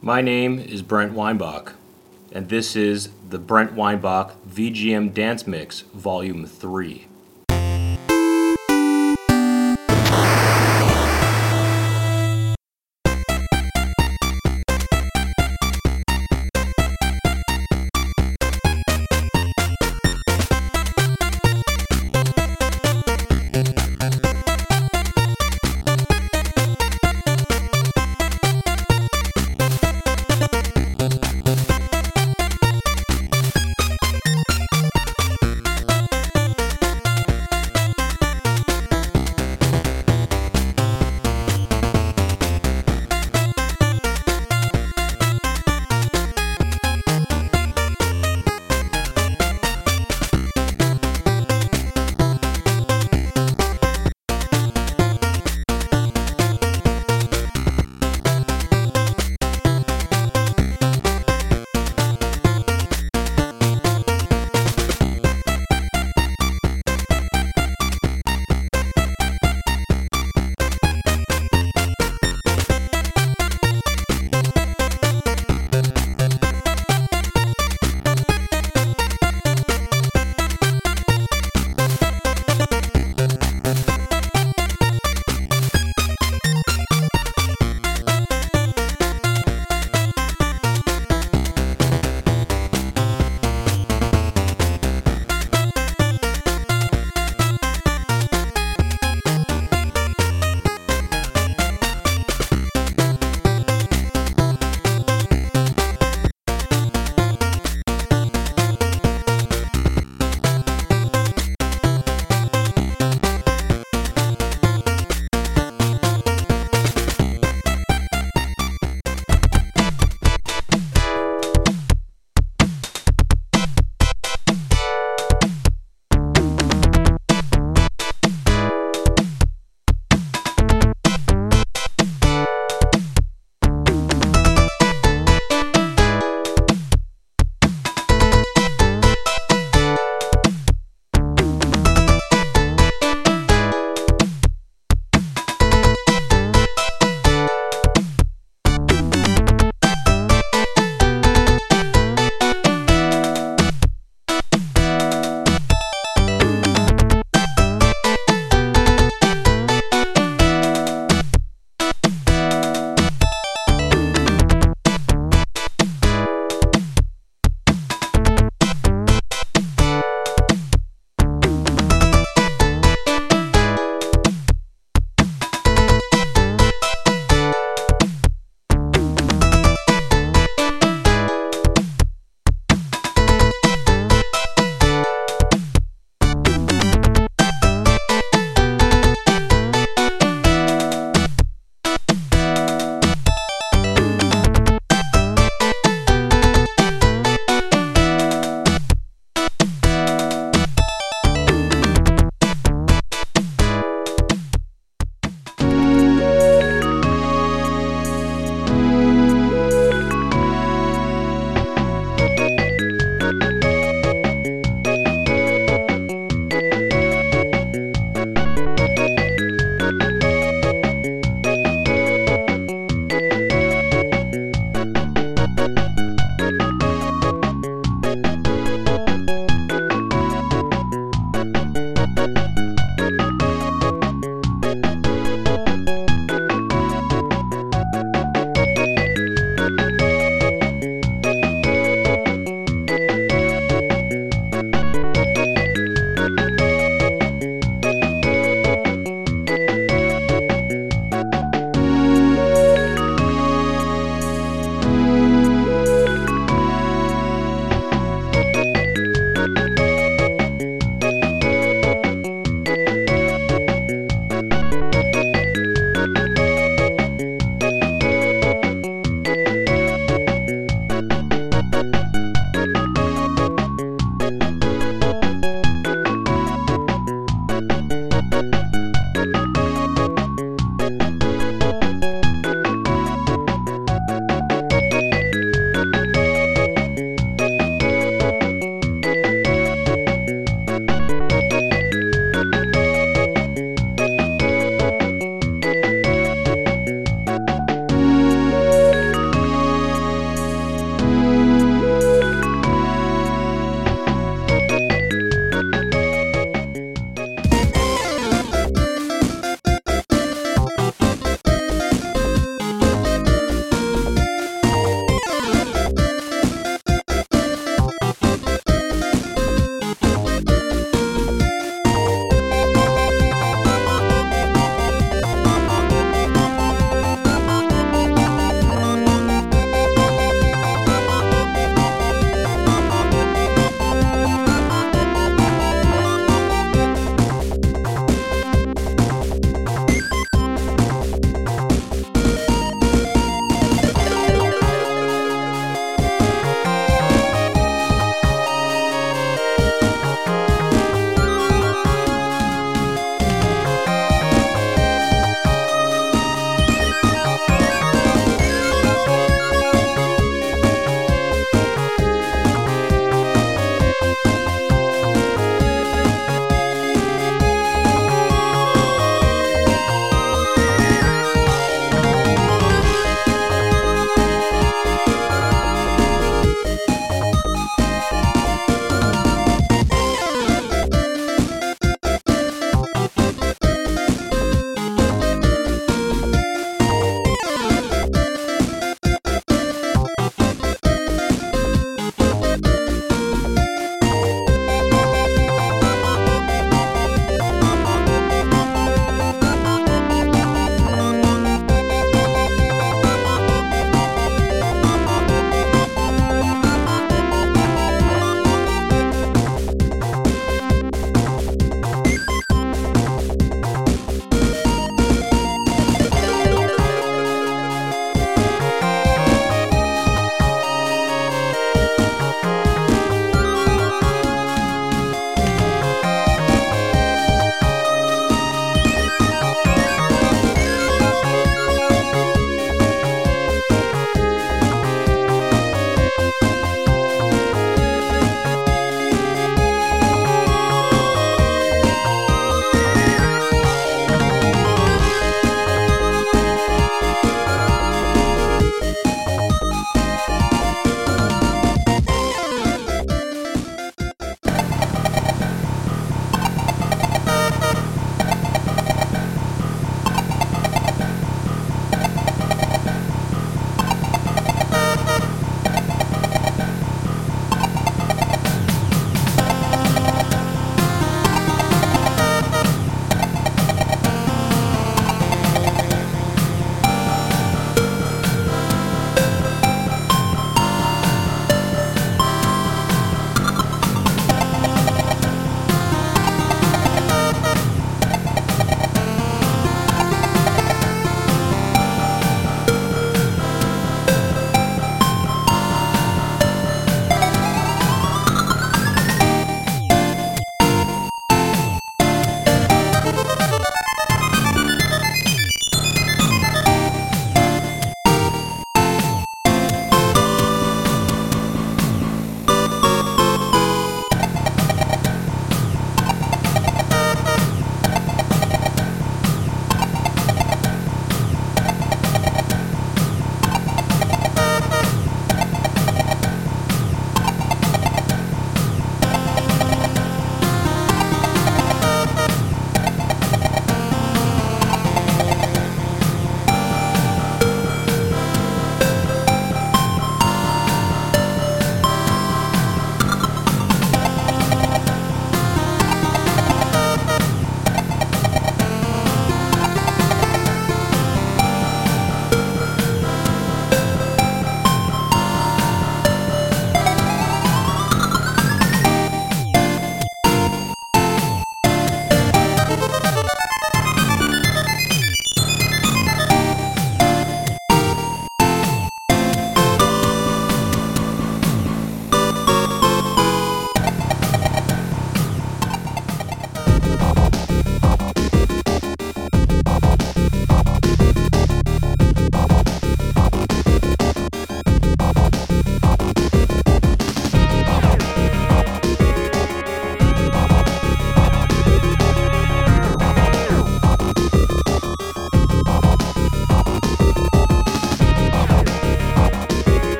My name is Brent Weinbach, and this is the Brent Weinbach VGM Dance Mix Volume 3.